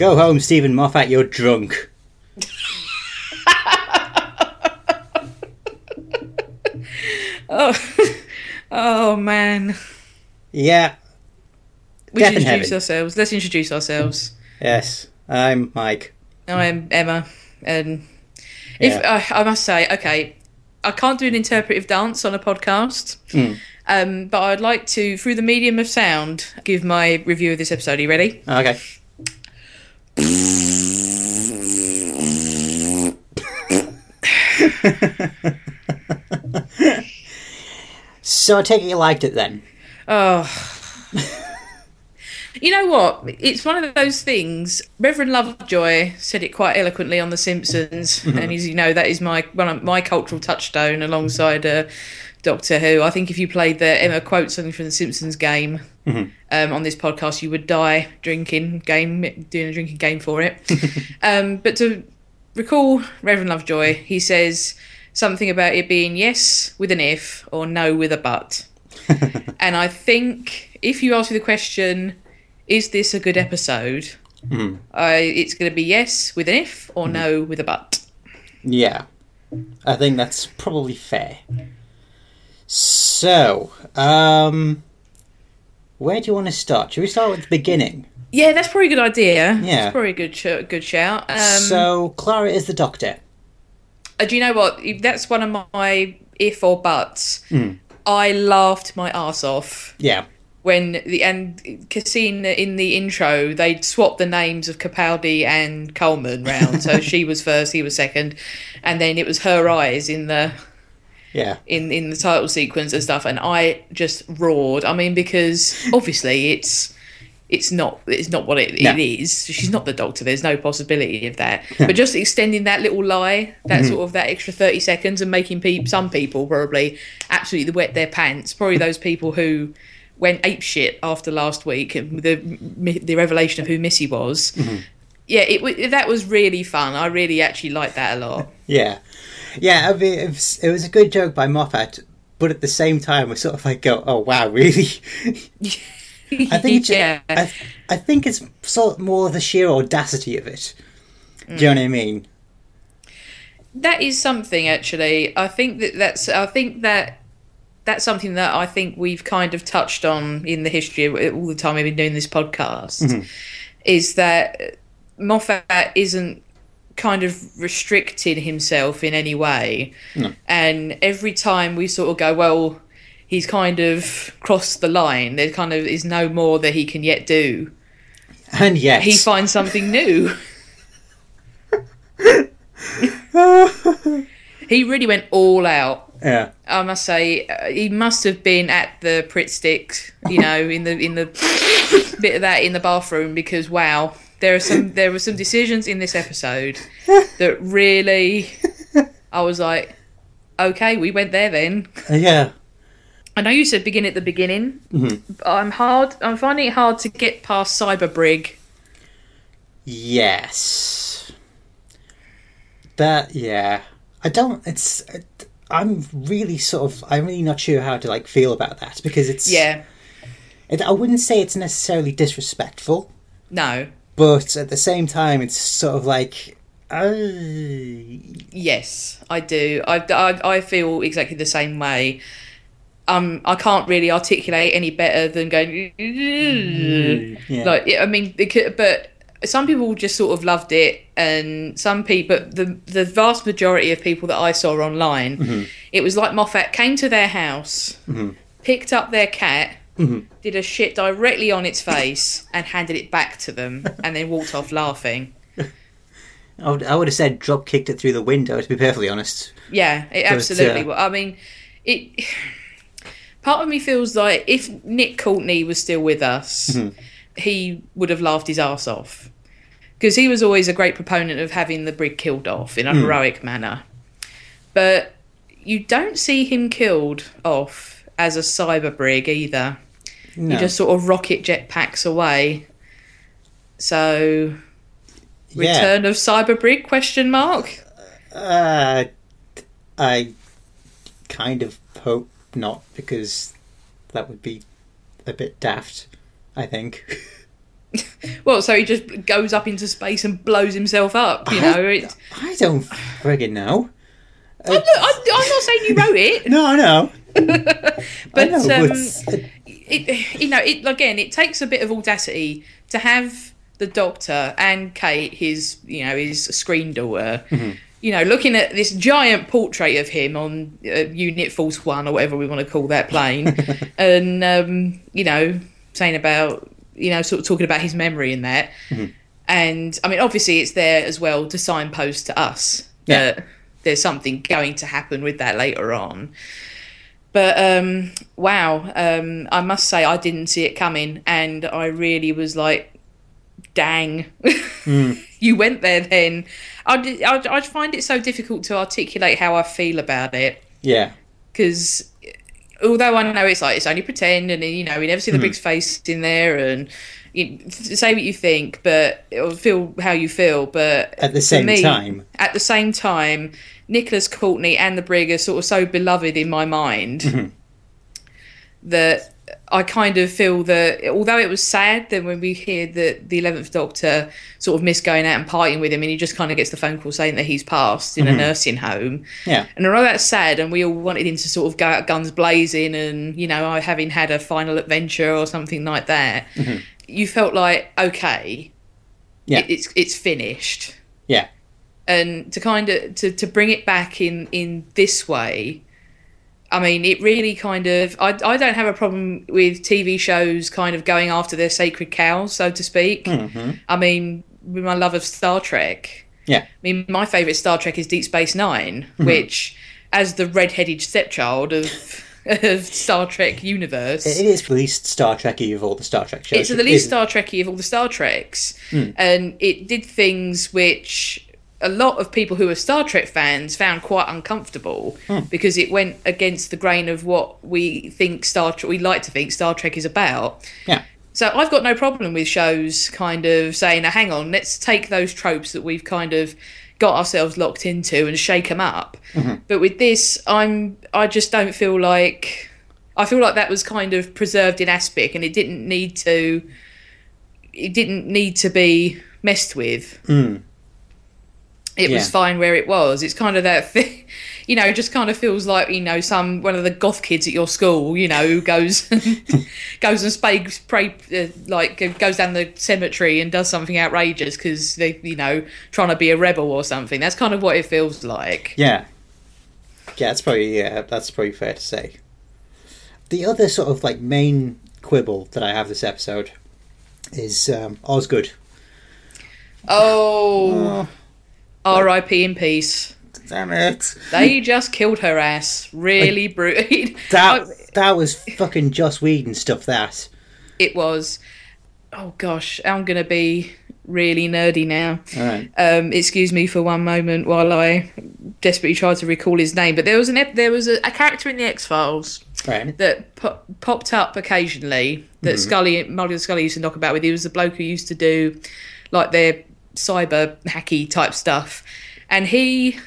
Go home, Steven Moffat. You're drunk. Oh, oh man. Yeah. We Death should introduce heaven. ourselves. Let's introduce ourselves. Yes. I'm Mike. I'm Emma, and if Yeah. uh, I must say, okay, I can't do an interpretive dance on a podcast, Hmm. um, but I'd like to, through the medium of sound, give my review of this episode. Are you ready? Okay. So I take it you liked it then. Oh. You know what? It's one of those things. Reverend Lovejoy said it quite eloquently on The Simpsons, and as you know that is my one of my cultural touchstone alongside uh, Doctor Who. I think if you played the Emma quote something from The Simpsons game um, on this podcast, you would die drinking game doing a drinking game for it. um, but to recall Reverend Lovejoy, he says something about it being yes with an if or no with a but. and I think if you ask me the question, is this a good episode? I, it's going to be yes with an if or no with a but. Yeah. I think that's probably fair. So, um where do you want to start? Should we start with the beginning? Yeah, that's probably a good idea. Yeah. That's probably a good, sh- good shout. Um, so, Clara is the doctor. Uh, do you know what? That's one of my if or buts. I laughed my ass off Yeah. when the and Cassine in the intro they'd swapped the names of Capaldi and Coleman round. so she was first, he was second, and then it was her eyes in the Yeah. in in the title sequence and stuff. And I just roared. I mean, because obviously it's. It's not. It's not what it, No. it is. She's not the doctor. There's no possibility of that. but just extending that little lie, that mm-hmm. sort of that extra thirty seconds, and making peop some people probably absolutely wet their pants. Probably those people who went ape shit after last week, and the the revelation of who Missy was. Mm-hmm. Yeah, it that was really fun. I really actually liked that a lot. Yeah. Yeah, I mean, it was, it was a good joke by Moffat, but at the same time, we sort of like go, oh, wow, really? I think it's, yeah, I, I think it's sort of more the sheer audacity of it. Do you know what I mean? that is something actually. I think that that's. I think that that's something that I think we've kind of touched on in the history of all the time we've been doing this podcast. Mm-hmm. Is that Moffat isn't kind of restricted himself in any way, and every time we sort of go, well, he's kind of crossed the line. There kind of is no more that he can yet do. And yet He finds something new. he really went all out. yeah, I must say, uh, he must have been at the Pritt stick, you know, in the in the bit of that in the bathroom because wow, there are some there were some decisions in this episode that really, I was like, okay, we went there then. yeah, I know you said begin at the beginning. But I'm hard. I'm finding it hard to get past Cyberbrig. yes. That yeah, I don't. It's. I'm really sort of. I'm really not sure how to like feel about that because it's. Yeah, It, I wouldn't say it's necessarily disrespectful, no, but at the same time, it's sort of like. Uh, yes, I do. I, I, I feel exactly the same way. Um, I can't really articulate any better than going. yeah. Like, I mean, but some people just sort of loved it, and some people, the the vast majority of people that I saw online, it was like Moffat came to their house, picked up their cat, Mm-hmm. did a shit directly on its face, and handed it back to them, and then walked off laughing. I would, I would have said drop kicked it through the window. To be perfectly honest. Yeah, it But, absolutely. uh, I mean, it. Part of me feels like if Nick Courtney was still with us, mm-hmm. he would have laughed his ass off because he was always a great proponent of having the brig killed off in a mm. heroic manner. But you don't see him killed off as a cyber brig either. No. He just sort of rocket jetpacks away. So, yeah. return of cyber brig? Question mark. Uh, I kind of hope not because that would be a bit daft. I think. Well, so he just goes up into space and blows himself up. You know, it, I don't friggin' know. I'm, not, I'm, I'm not saying you wrote it, No, I know. I but know, um, but uh, it, you know, it again, it takes a bit of audacity to have the Doctor and Kate, his, you know, his screen daughter, you know, looking at this giant portrait of him on uh, Unit Force One or whatever we want to call that plane, and um, you know, saying about, you know, sort of talking about his memory in that, and I mean, obviously, it's there as well to signpost to us Yeah. that there's something going to happen with that later on. But um, wow, um, I must say I didn't see it coming, and I really was like, "Dang, you went there." Then. I, I I find it so difficult to articulate how I feel about it. Yeah, because although I know it's like it's only pretend, and you know we never see the Brig's face in there, and you say what you think, but or feel how you feel, but At the same me, time. at the same time, Nicholas Courtney and the Brig are sort of so beloved in my mind Mm-hmm. that I kind of feel that although it was sad that when we hear that the Eleventh Doctor sort of missed going out and partying with him, and he just kind of gets the phone call saying that he's passed in a nursing home. yeah, And although that's sad, and we all wanted him to sort of go out guns blazing, and you know, having had a final adventure or something like that, you felt like okay, Yeah. it, it's it's finished. yeah, And to kind of to, to bring it back in in this way, I mean, it really kind of I I don't have a problem with TV shows kind of going after their sacred cows, so to speak. Mm-hmm. I mean, with my love of Star Trek, yeah, I mean, my favourite Star Trek is Deep Space 9 mm-hmm. which, as the red-headed stepchild of of Star Trek universe, it is the least Star Trekky of all the Star Trek shows. it's the least Star Trekky of all the Star Treks, hmm. and it did things which a lot of people who are Star Trek fans found quite uncomfortable hmm. because it went against the grain of what we think Star Trek we like to think Star Trek is about. Yeah, So I've got no problem with shows kind of saying, "Now, hang on, let's take those tropes that we've kind of got ourselves locked into and shake them up." Mm-hmm. But with this, I'm I just don't feel like I feel like that was kind of preserved in aspic, and it didn't need to. It didn't need to be messed with. Hmm. It was fine where it was. It's kind of that thing, you know. It just kind of feels like you know some one of the goth kids at your school, you know, who goes goes and spray, pray, uh, like goes down the cemetery and does something outrageous because they, you know, trying to be a rebel or something. That's kind of what it feels like. yeah, yeah. That's probably yeah, that's probably fair to say. The other sort of like main quibble that I have this episode is um, Osgood. Oh, R.I.P. in peace. Damn it! They just killed her ass. Really brutal. That that was fucking Joss Whedon stuff. That it was. Oh gosh, I'm gonna be really nerdy now. right. Um, excuse me for one moment while I desperately try to recall his name. But there was an ep- there was a, a character in the X Files Right. that po- popped up occasionally that Scully Mulder Scully used to knock about with. He was the bloke who used to do like their cyber hacky type stuff, and he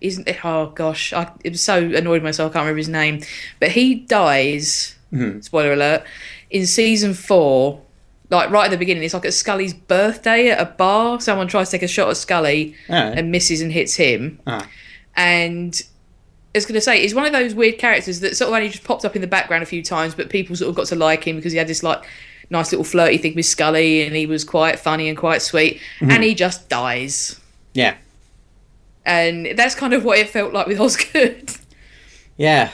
isn't. Oh gosh, I it was so annoyed myself. I can't remember his name, but he dies. Spoiler alert! In season four. Like right at the beginning, it's like at Scully's birthday at a bar. Someone tries to take a shot at Scully Alright. and misses and hits him Ah. and I was going to say he's one of those weird characters that sort of only just popped up in the background a few times, but people sort of got to like him because he had this like nice little flirty thing with Scully, and he was quite funny and quite sweet, and he just dies, Yeah. and that's kind of what it felt like with Osgood. Yeah.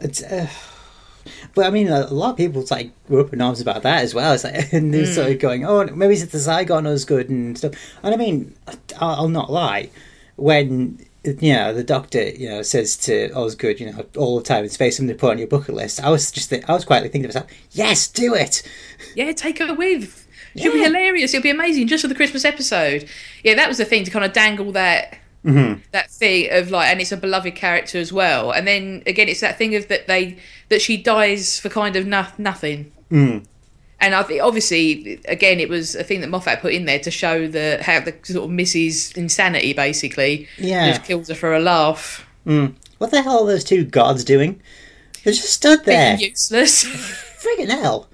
It's. Uh, but I mean, a lot of people like were up in arms about that as well. It's like, and they're sort of going, "Oh, maybe it's the Zygon Osgood and stuff." And I mean, I'll not lie. When know the doctor, you know, says to Osgood, you know, all the time in space, something to put on your bucket list. I was just, think, I was quietly thinking to myself, "Yes, do it." yeah, take her with. She'll be hilarious. It'll be amazing just for the Christmas episode. Yeah, that was the thing to kind of dangle that that thing of like, and it's a beloved character as well. And then again, it's that thing of that they that she dies for kind of no, nothing. Mm. And I think obviously, again, it was a thing that Moffat put in there to show the how the sort of Missy's Insanity basically Yeah. just kills her for a laugh. Mm. What the hell are those two gods doing? They're just stood there. Useless. Friggin' hell.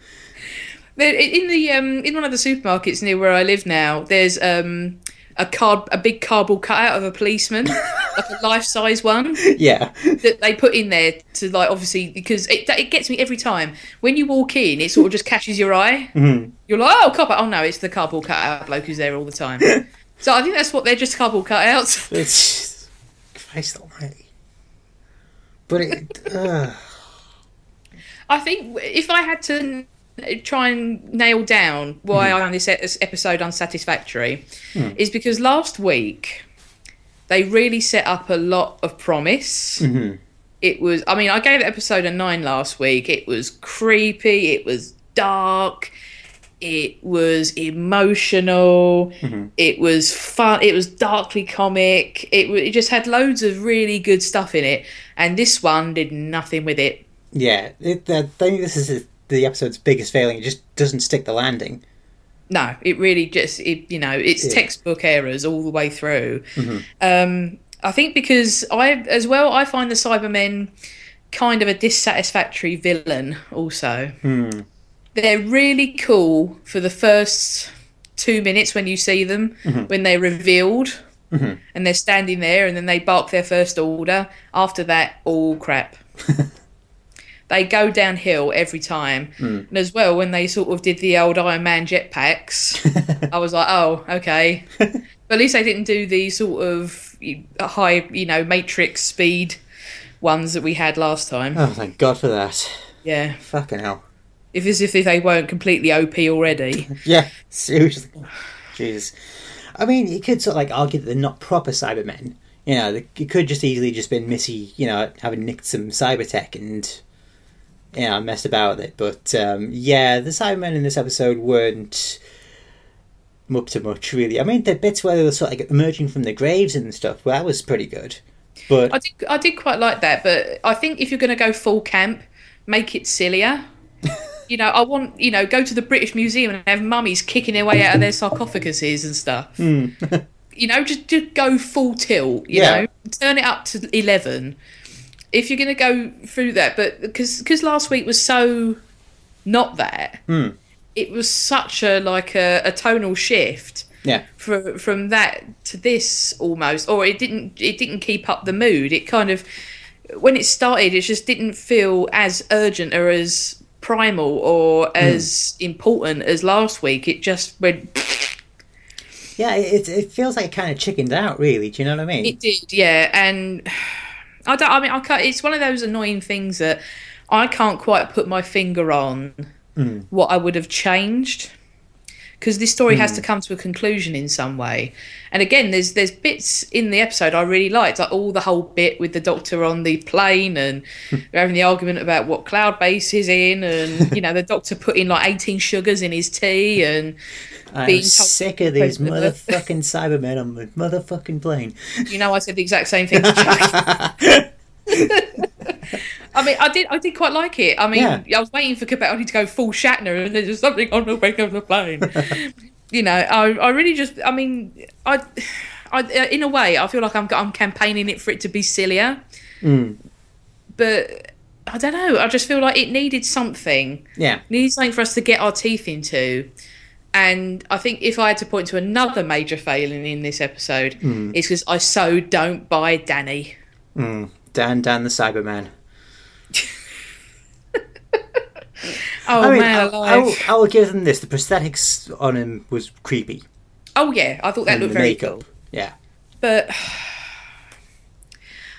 In the um, in one of the supermarkets near where I live now, there's um, a card, a big cardboard cutout of a policeman, like a life size one Yeah. that they put in there to like obviously because it it gets me every time when you walk in, it sort of just catches your eye. Mhm. You're like, oh, cop! Oh no, it's the cardboard cutout bloke who's there all the time. so I think that's what they're just cardboard cutouts. It's Christ Almighty. But it. Uh, I think if I had to try and nail down why hmm. I found this episode unsatisfactory, hmm. is because last week they really set up a lot of promise. mhm. It was, I mean, I gave episode a nine last week. It was creepy, it was dark, it was emotional, mm-hmm. it was fun, it was darkly comic. It, it just had loads of really good stuff in it, and this one did nothing with it. Yeah, it, I think this is the episode's biggest failing. It just doesn't stick the landing. No, it really just it you know it's Yeah. textbook errors all the way through. Um, I think because I as well I find the Cybermen kind of a dissatisfactory villain. Also, Hmm. they're really cool for the first two minutes when you see them when they're revealed and they're standing there and then they bark their first order. After that, all crap. they go downhill every time. Hmm. And as well, when they sort of did the old Iron Man jetpacks, I was like, oh, okay. but at least they didn't do the sort of high, you know, Matrix speed ones that we had last time. Oh, thank God for that. Yeah. Fucking hell. If as if they weren't completely OP already. Yeah, seriously. Jesus. I mean, you could sort of like argue that they're not proper Cybermen. You know, it could just easily just been Missy, you know, having nicked some cyber tech and, you know, messed about with it. But, um, yeah, the Cybermen in this episode weren't up to much, really. I mean, the bits where they were sort of like emerging from the graves and stuff, well, that was pretty good. But, I did, I did quite like that, but I think if you're going to go full camp, make it sillier. you know, I want, you know, go to the British Museum and have mummies kicking their way out of their sarcophaguses and stuff. you know, just, just go full tilt, you Yeah. know, turn it up to 11. If you're going to go through that, but because cause last week was so not that, Hmm. it was such a like a, a tonal shift yeah. from from that to this almost or it didn't it didn't keep up the mood it kind of when it started it just didn't feel as urgent or as primal or as important as last week it just went Yeah, it, it feels like it kind of chickened out, really. Do you know what I mean? it did yeah and i don't i mean i can't it's one of those annoying things that i can't quite put my finger on hmm. what i would have changed because this story has to hmm. come to a conclusion in some way. And again, there's there's bits in the episode I really liked, like all the whole bit with the doctor on the plane and they're having the argument about what cloud base he's in, and you know the doctor putting like 18 sugars in his tea, and I'm being sick of these motherfucking Cybermen on the motherfucking plane. you know I said the exact same thing. I mean, I did. I did quite like it. I mean, Yeah. I was waiting for Capaldi to go full Shatner, and there's something on the wing of the plane. you know, I, I really just. I mean, I, I, in a way, I feel like I'm, I'm campaigning it for it to be sillier, Mm. but I don't know. I just feel like it needed something. Yeah. needs something for us to get our teeth into. And I think if I had to point to another major failing in this episode, it's because I so don't buy Danny. Mm. Dan, Dan the Cyberman. Oh I mean, man, I, alive. I, will, I will give them this. The prosthetics on him was creepy. Oh yeah, I thought that and looked very makeup. cool. Yeah. But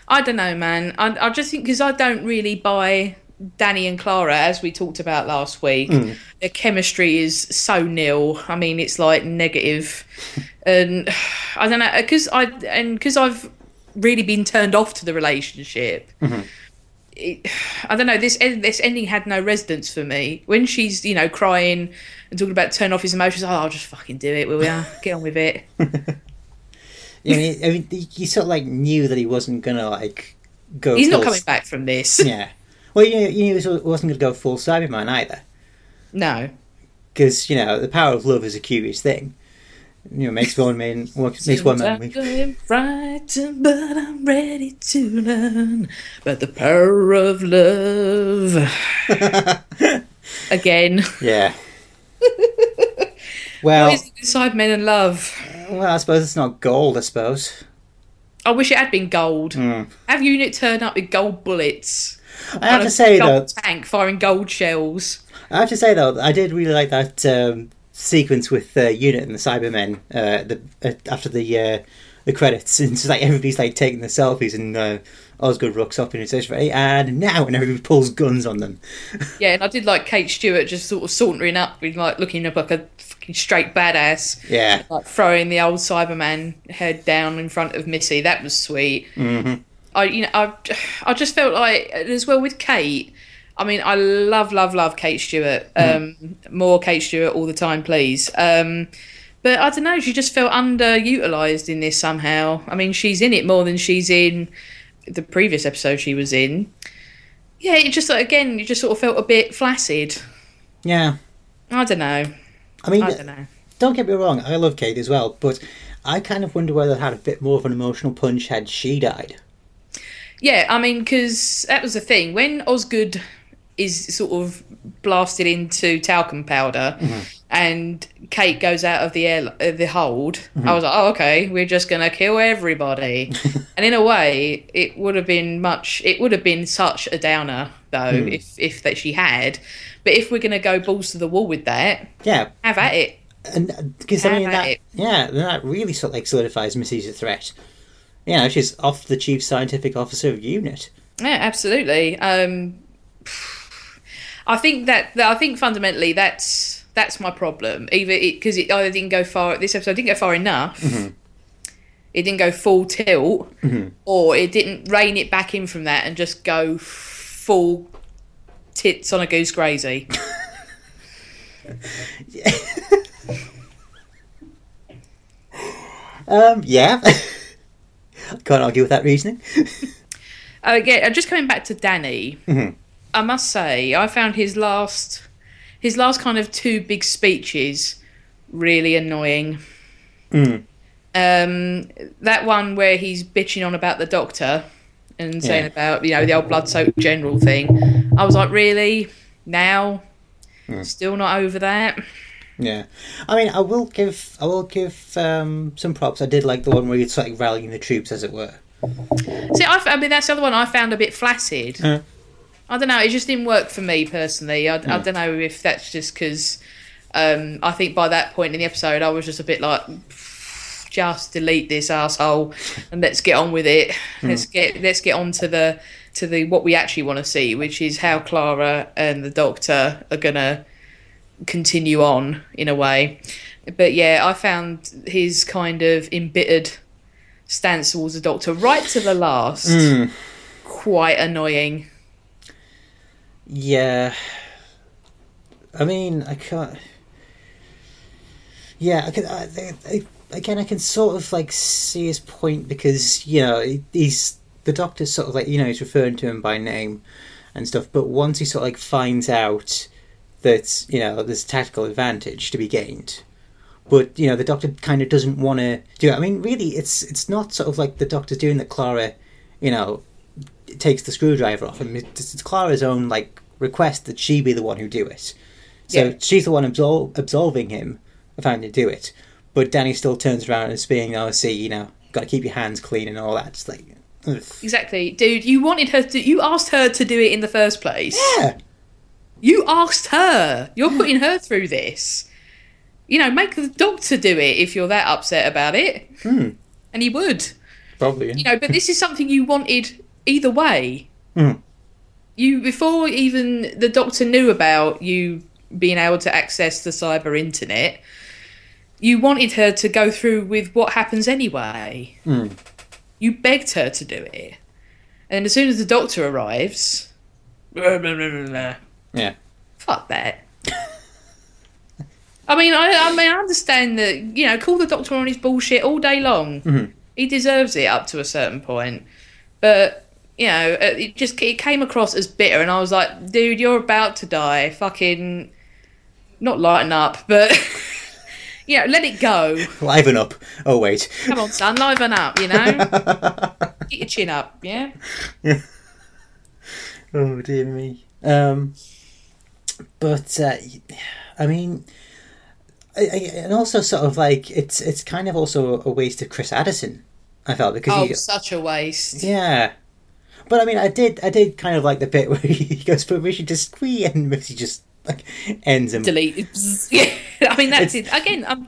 I don't know, man. I, I just think because I don't really buy Danny and Clara, as we talked about last week. Mm. Their chemistry is so nil. I mean, it's like negative, and I don't know because I and because I've really been turned off to the relationship. Mm-hmm. It, I don't know. This this ending had no resonance for me. When she's you know crying and talking about turn off his emotions, oh, I'll just fucking do it. Will we? Get on with it. I mean, I mean, you sort of like knew that he wasn't gonna like go. He's not coming s- back from this. Yeah. Well, you knew, you knew he wasn't gonna go full Cyberman either, No. because you know the power of love is a curious thing. You know, makes one man makes one man. I'm frightened, but I'm ready to learn about the power of love. Again, Yeah. Well, inside men and love? well, I suppose it's not gold. I suppose. I wish it had been gold. Hmm. Have unit turn up with gold bullets. I have to say though, tank firing gold shells. I have to say though, I did really like that um, sequence with uh, Unit and the Cybermen uh, the, uh, after the uh, the credits, and it's like everybody's like taking the selfies, and uh, Osgood rocks up and he says, "Ready and now," and everybody pulls guns on them. Yeah, and I did like Kate Stewart just sort of sauntering up with like looking up like a fucking straight badass, Yeah, like throwing the old Cyberman head down in front of Missy. That was sweet. Mhm. I you know I I just felt like as well with Kate. I mean, I love love love Kate Stewart. Um, More Kate Stewart all the time, please. Um, but I don't know. She just felt underutilized in this somehow. I mean, she's in it more than she's in the previous episode she was in. Yeah, it just like, again, you just sort of felt a bit flaccid. yeah. I don't know. I mean, I don't know. don't get me wrong, I love Kate as well, but I kind of wonder whether it had a bit more of an emotional punch had she died. Yeah, I mean, because that was the thing when Osgood is sort of blasted into talcum powder, and Kate goes out of the air, uh, the hold. I was like, oh, okay, we're just gonna kill everybody. and in a way, it would have been much. It would have been such a downer, though, if if that she had. But if we're gonna go balls to the wall with that, Yeah, have at it. and because I mean that, it. yeah, that really sort of like solidifies Missy's a threat. You know, she's off the chief scientific officer of unit. Yeah, absolutely. Um, I think that, that I think fundamentally that's that's my problem. Either because it, either didn't go far. This episode didn't go far enough. It didn't go full tilt, or it didn't rein it back in from that and just go full tits on a goose crazy. Um, yeah, can't argue with that reasoning. Uh, yeah, uh, just coming back to Danny, Mhm. I must say I found his last his last kind of two big speeches really annoying. Mm. Um, that one where he's bitching on about the doctor and saying Yeah. about you know the old blood soaked general thing. I was like, really now, Hmm. still not over that. Yeah, I mean, I will give, I will give um, some props. I did like the one where sort of rallying the troops, as it were. See, I, f- I mean that's the other one I found a bit flaccid. Uh. I don't know. It just didn't work for me personally. I, I don't know if that's just because um, I think by that point in the episode I was just a bit like, just delete this asshole and let's get on with it. Let's get let's get on to the to the what we actually want to see, which is how Clara and the Doctor are gonna continue on in a way. But yeah, I found his kind of embittered stance towards the Doctor right to the last Mm. quite annoying. Yeah, I mean, I can't. Yeah, I can. I, I, again, I can sort of like see his point because you know he's the doctor's sort of like you know he's referring to him by name and stuff, but once he sort of like finds out that you know there's tactical advantage to be gained, but you know the doctor kind of doesn't want to do it. I mean, really, it's it's not sort of like the doctor's doing that. Clara, you know, takes the screwdriver off and It's, it's Clara's own like request that she be the one who do it. So Yeah. she's the one absol- absolving him of having to do it. But Danny still turns around and is being, oh, see, you know, got to keep your hands clean and all that. It's like, ugh. Exactly, dude. You wanted her to. You asked her to do it in the first place. yeah, You asked her. You're putting her through this. You know, make the doctor do it if you're that upset about it. Hmm. And he would. probably. You know, but this is something you wanted either way. Hmm. You before even the doctor knew about you being able to access the cyber internet. You wanted her to go through with what happens anyway. Hmm. You begged her to do it. And as soon as the doctor arrives, blah, blah, blah. Yeah. fuck that. I mean, I, I mean, I understand that you know, call the doctor on his bullshit all day long. Mhm. He deserves it up to a certain point, but you know, uh, it just it came across as bitter, and I was like, dude, you're about to die. Fucking, not lighten up, but yeah, let it go. Liven up. Oh, wait. Come on, son, liven up. You know, get your chin up. Yeah. oh, dear me. Um, but, uh, I mean, I, I, and also sort of like it's it's kind of also a waste of Chris Addison. I felt because Oh, he, such a waste. yeah. But I mean, I did I did kind of like the bit where he goes permission to squee and Missy just like ends him. delete. Yeah, I mean that's it. Again, um,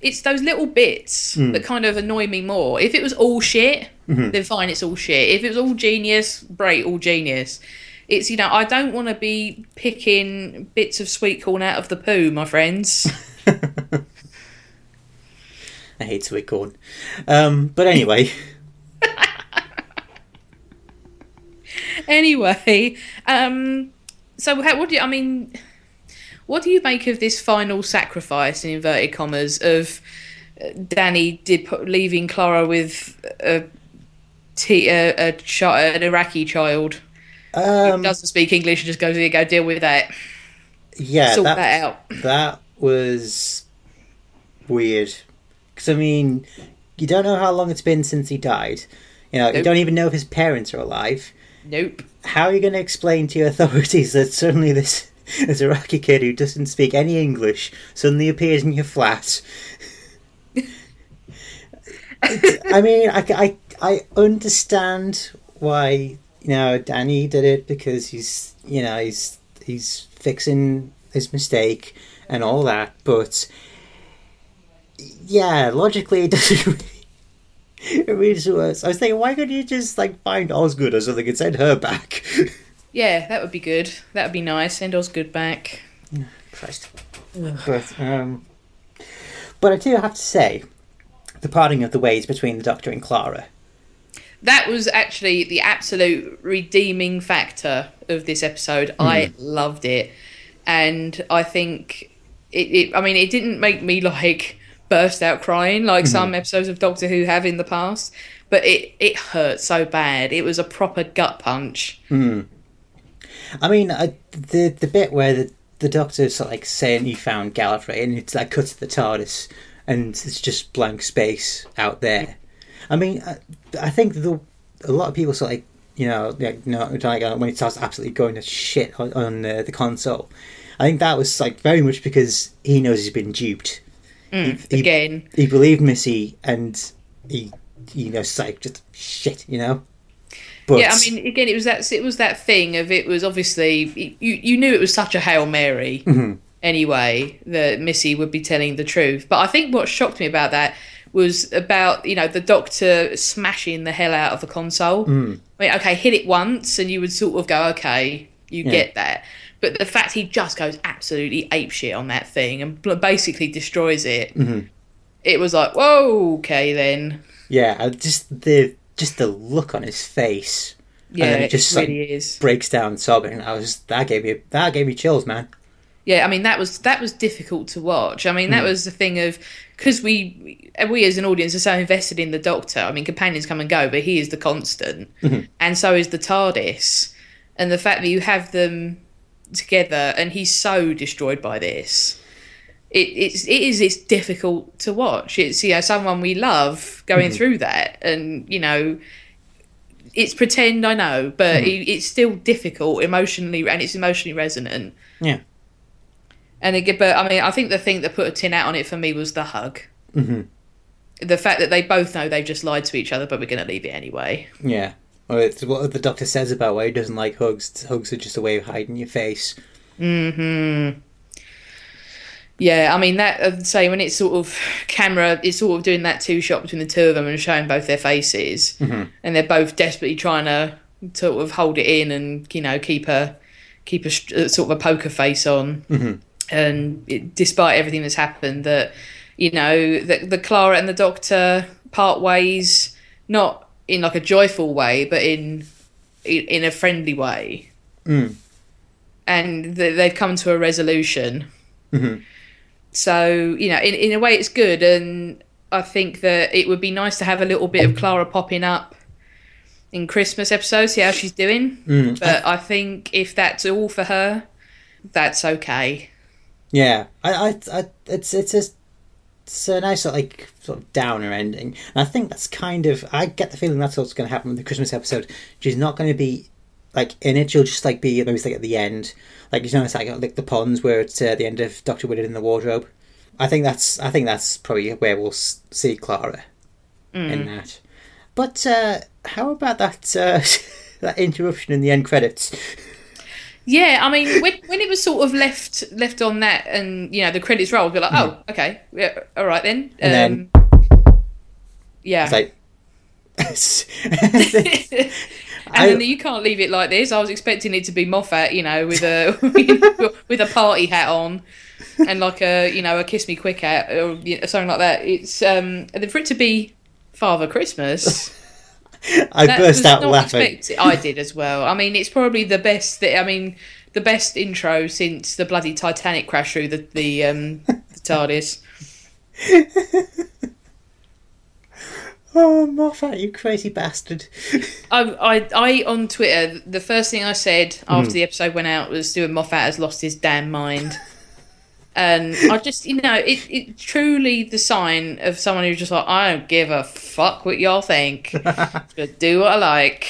it's those little bits Hmm. that kind of annoy me more. If it was all shit, Mm-hmm. then fine, it's all shit. If it was all genius, great, all genius. It's you know I don't want to be picking bits of sweet corn out of the poo, my friends. I hate sweet corn. Um, but anyway, anyway, um, so how, what do you? I mean, what do you make of this final sacrifice in inverted commas of uh, Danny did put, leaving Clara with a, t- a, a chi- an Iraqi child who um, doesn't speak English and just goes here, go deal with that, yeah, sort that, that out. that was weird. Because I mean, you don't know how long it's been since he died. You know, you don't even know if his parents are alive. Nope. How are you going to explain to your authorities that suddenly this this Iraqi kid who doesn't speak any English suddenly appears in your flat? I mean, I, I, I understand why you know Danny did it because he's you know he's he's fixing his mistake and all that, but yeah, logically it doesn't really. It really just works. I was thinking, why couldn't you just like find Osgood or something and send her back? Yeah, that would be good. That would be nice. Send Osgood back. Christ. But um, but I do have to say, the parting of the ways between the Doctor and Clara. That was actually the absolute redeeming factor of this episode. I loved it, and I think it, it. I mean, it didn't make me like burst out crying like some episodes of Doctor Who have in the past, but it it hurt so bad. It was a proper gut punch. I mean, I, the the bit where the the Doctor's sort like saying he found Gallifrey, and it's like cut to the TARDIS, and it's just blank space out there. I mean, I, I think the a lot of people sort of like you know like know like uh, when it starts absolutely going to shit on, on uh, the console. I think that was like very much because he knows he's been duped. Mm, he- he- Again, he believed Missy and he you know like just shit you know but yeah. I mean, again, it was that it was that thing of it was obviously you you knew it was such a hail mary. Mm-hmm. anyway that Missy would be telling the truth. But I think what shocked me about that was about you know the Doctor smashing the hell out of the console. Mm. I mean, okay, hit it once, and you would sort of go, okay, you get that. But the fact he just goes absolutely apeshit on that thing and basically destroys it, mm-hmm. it was like, whoa, okay then. yeah uh, just the just the look on his face Yeah, then it it, just, like, really is. breaks down sobbing I was that gave me that gave me chills man Yeah, I mean that was that was difficult to watch. I mean that mm. was the thing of because we we as an audience are so invested in the Doctor. I mean companions come and go, but he is the constant, Mm-hmm. and so is the TARDIS. And the fact that you have them together, and he's so destroyed by this, it it's it is it's difficult to watch. It's you know someone we love going Mm-hmm. through that, and you know. It's pretend, I know, but Mm-hmm. it, it's still difficult emotionally, and it's emotionally resonant. yeah And again, but I mean, I think the thing that put a tin out on it for me was the hug. Mhm. The fact that they both know they've just lied to each other, but we're going to leave it anyway. yeah it's what the doctor says about why he doesn't like hugs hugs are just a way of hiding your face Hmm. Yeah, I mean that. I'd say when it's sort of camera, it's sort of doing that two shot between the two of them and showing both their faces, and they're both desperately trying to sort of hold it in and you know keep a keep a uh, sort of a poker face on. And it, despite everything that's happened, that you know that the Clara and the Doctor part ways, not in like a joyful way, but in in, in a friendly way, Mm. and th- they've come to a resolution. Mhm. So you know, in in a way, it's good, and I think that it would be nice to have a little bit of Clara popping up in Christmas episodes, see how she's doing. Mm. But I think if that's all for her, that's okay. Yeah, I, I, I it's it's a, it's a nice like sort of downer ending, and I think that's kind of I get the feeling that's what's going to happen with the Christmas episode. She's not going to be like in it. She'll just like be maybe it's like at the end, like you know, it's like like the ponds where it's uh, the end of Doctor Widow and the wardrobe. I think that's I think that's probably where we'll see Clara Mm. in that. But uh, how about that uh, that interruption in the end credits? Yeah, I mean, when, when it was sort of left left on that, and you know the credits rolled, roll, be like, oh, okay, yeah, all right then. Mm-hmm. And um, yeah, It's like and I- then you can't leave it like this. I was expecting it to be Moffat, you know, with a with a party hat on and like a you know a kiss me quick hat or you know, something like that. It's um then for it to be Father Christmas. I that burst out laughing. I did as well. I mean, it's probably the best. That, I mean, the best intro since the bloody Titanic crash through the the, um, the TARDIS. Oh, Moffat, you crazy bastard! I, I, I on Twitter, the first thing I said after the episode went out was Stuart Moffat has lost his damn mind. And I just, you know, it, it truly the sign of someone who's just like, I don't give a fuck what y'all think. Gonna do what I like.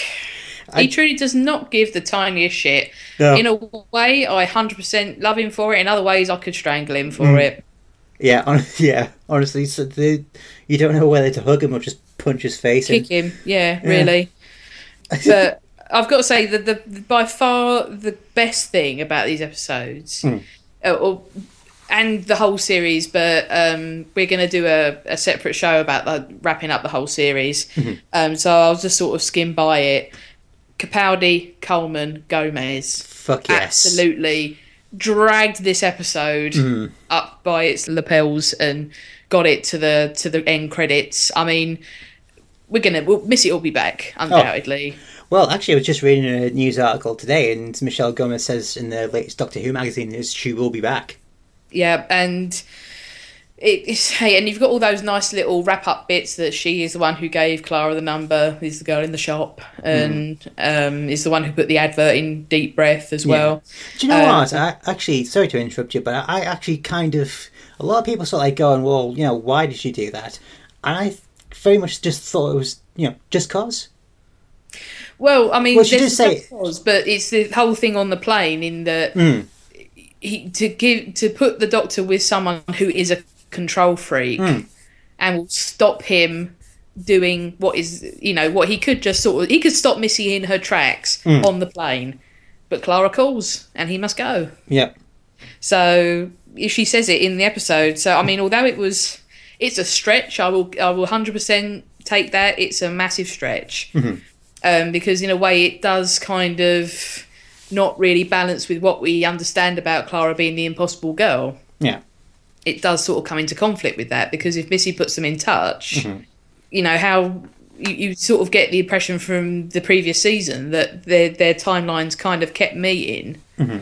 I- he truly does not give the tiniest shit. In a way, I 100% love him for it. In other ways, I could strangle him for Mm. it. Yeah, on, yeah. Honestly, so the, you don't know whether to hug him or just punch his face. in. Kick him. Yeah, really. but I've got to say that the, the by far the best thing about these episodes, Mm. uh, or, and the whole series, but um, we're going to do a, a separate show about the, wrapping up the whole series. Um, so I'll just sort of skim by it. Capaldi, Coleman, Gomez, Fuck yes. absolutely dragged this episode Mm-hmm. up by its lapels and got it to the to the end credits. I mean, we're gonna we'll, Missy will be back undoubtedly. Well, actually, I was just reading a news article today, and Michelle Gomez says in the latest Doctor Who magazine is she will be back. Yeah, and it, it's hey, and you've got all those nice little wrap up bits that she is the one who gave Clara the number, is the girl in the shop, and um, is the one who put the advert in Deep Breath as well. Do you know Um, what? I actually, sorry to interrupt you, but I, I actually kind of a lot of people sort of like going, well, you know, why did she do that? And I very much just thought it was, you know, just cause. Well, I mean, Well, she did say- cause, but it's the whole thing on the plane in the. Mm. He to give to put the doctor with someone who is a control freak Mm. and will stop him doing what is you know what he could just sort of he could stop Missy in her tracks Mm. on the plane, but Clara calls and he must go. Yep. So if she says it in the episode, so I mean, although it was, it's a stretch. I will, I will hundred percent take that. It's a massive stretch, um, because in a way it does kind of not really balanced with what we understand about Clara being the impossible girl. Yeah. It does sort of come into conflict with that because if Missy puts them in touch, mm-hmm. you know how. You, you sort of get the impression from the previous season that their their timelines kind of kept meeting mm-hmm.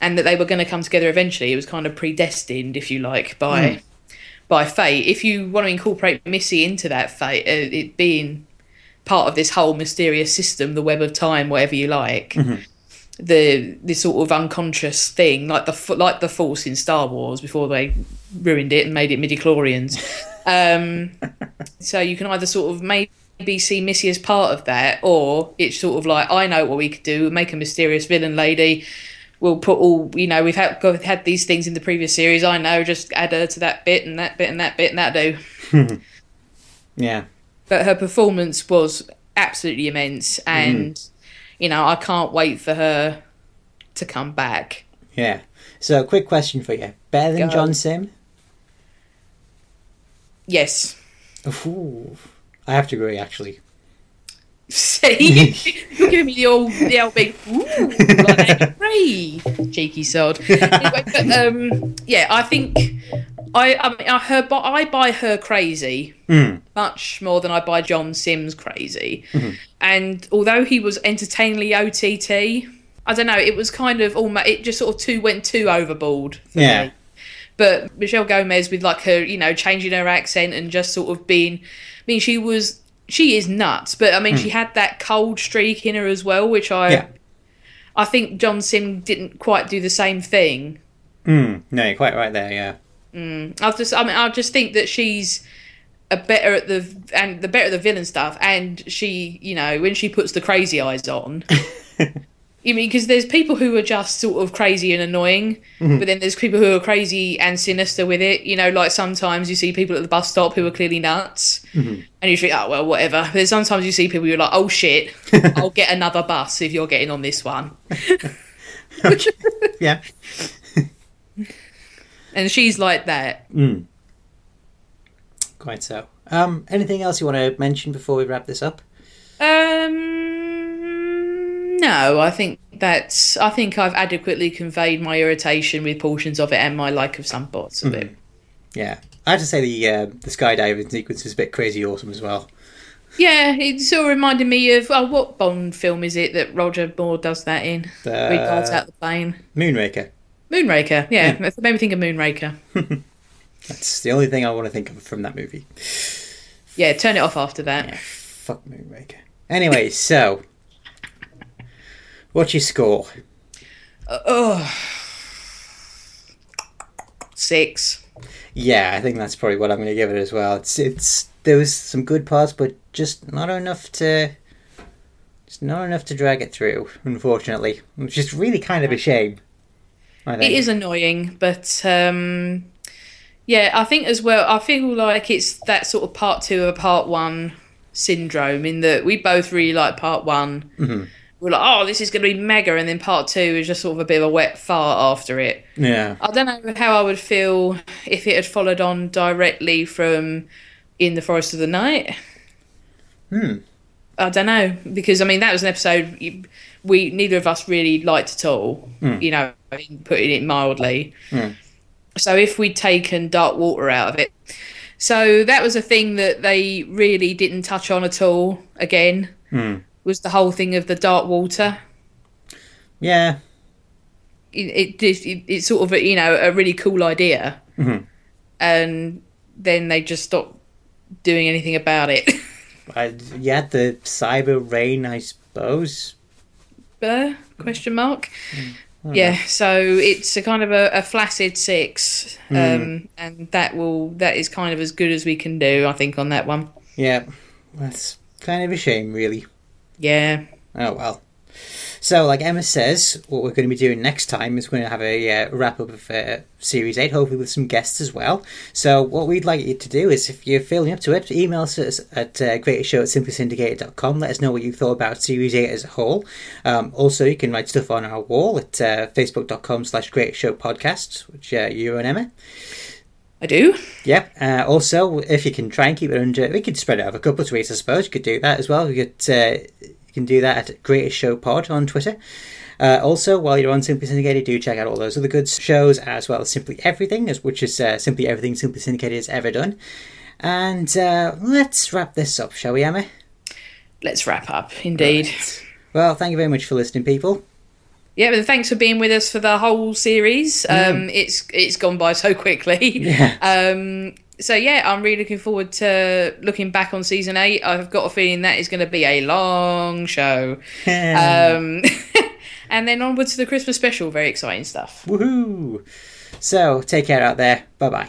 and that they were going to come together eventually. It was kind of predestined, if you like, by mm. by fate. If you want to incorporate Missy into that fate, uh, it being part of this whole mysterious system, the web of time, whatever you like, mm-hmm. The this sort of unconscious thing, like the like the Force in Star Wars before they ruined it and made it midi-chlorians. um, so you can either sort of maybe see Missy as part of that, or it's sort of like I know what we could do: make a mysterious villain lady. We'll put all you know. We've had got- had these things in the previous series. I know. Just add her to that bit and that bit and that bit and that do. Yeah. But her performance was absolutely immense, and you know I can't wait for her to come back. Yeah. So, quick question for you: better than Go. John Simm? Yes. Ooh, I have to agree. Actually, See, you're giving me the old, the old big, ooh, like, cheeky sod. Anyway, but, um, yeah, I think I, I mean, I her, I buy her crazy Mm. much more than I buy John Simm's crazy. And although he was entertainingly OTT, I don't know, it was kind of almost, it just sort of too went too overboard. For Yeah. Me. But Michelle Gomez with like her, you know, changing her accent and just sort of being, I mean, she was, she is nuts, but I mean, she had that cold streak in her as well, which I, Yeah. I think John Simm didn't quite do the same thing. mm. no, you're quite right there. Yeah. I just, I mean, I just think that she's a better at the and the better at the villain stuff, and she, you know, when she puts the crazy eyes on, You mean because there's people who are just sort of crazy and annoying, but then there's people who are crazy and sinister with it. You know, like sometimes you see people at the bus stop who are clearly nuts, and you think, oh well, whatever. But then sometimes you see people who are like, oh shit, I'll get another bus if you're getting on this one. Yeah. And she's like that. Quite so. Um, anything else you want to mention before we wrap this up? Um, no, I think that's. I think I've adequately conveyed my irritation with portions of it and my like of some parts of it. Yeah. I have to say the uh, the skydiving sequence is a bit crazy awesome as well. Yeah, it sort of reminded me of oh, what Bond film is it that Roger Moore does that in? Where he guards Uh, out the plane. Moonraker. Moonraker, yeah, it made me think of Moonraker. That's the only thing I want to think of from that movie. Yeah, turn it off after that. Fuck Moonraker. Anyway, so what's your score? Six. Yeah, I think that's probably what I'm going to give it as well. It's it's there was some good parts, but just not enough to just not enough to drag it through. Unfortunately, which is really kind of a shame. It is annoying, but um, yeah, I think as well. I feel like it's that sort of part two of part one syndrome in that we both really like part one. Mhm. We're like, oh, this is going to be mega, and then part two is just sort of a bit of a wet fart after it. Yeah. I don't know how I would feel if it had followed on directly from In the Forest of the Night. Hmm. I don't know because I mean that was an episode we neither of us really liked at all. You know, putting it mildly. Mm. So if we'd taken Dark Water out of it, so that was a thing that they really didn't touch on at all. Again, Hmm. Was the whole thing of the Dark Water. Yeah. It, it, it it's sort of a, you know a really cool idea, Mhm. and then they just stopped doing anything about it. You had the cyber rain, I suppose. Uh, question mark. Yeah, so it's a kind of a, a flaccid six, um, and that will that is kind of as good as we can do, I think, on that one. Yeah. That's kind of a shame, really. Yeah, Oh well. So, like Emma says, what we're going to be doing next time is we're going to have a uh, wrap up of uh, Series 8, hopefully with some guests as well. So, what we'd like you to do is, if you're feeling up to it, email us at uh, greatestshow at simplysyndicated.com. Let us know what you thought about Series 8 as a whole. Um, also, you can write stuff on our wall at uh, facebook.com slash greatest show podcast, which uh, you and Emma. I do. Yep. Uh, also, if you can try and keep it under, we could spread it over a couple of tweets, I suppose. You could do that as well. You could, uh, you can do that at Greatest Show Pod on Twitter. Uh, also, while you're on Simply Syndicated, do check out all those other good shows as well as Simply Everything, as which is uh, Simply Everything Simply Syndicated has ever done. And uh, let's wrap this up, shall we, Emma? Let's wrap up. Indeed. Well, thank you very much for listening, people. Yeah, but thanks for being with us for the whole series. Um, it's it's gone by so quickly. Yeah. Um, so yeah, I'm really looking forward to looking back on season eight. I've got a feeling that is going to be a long show. Um, and then onwards to the Christmas special. Very exciting stuff. Woohoo! So, take care out there. Bye bye.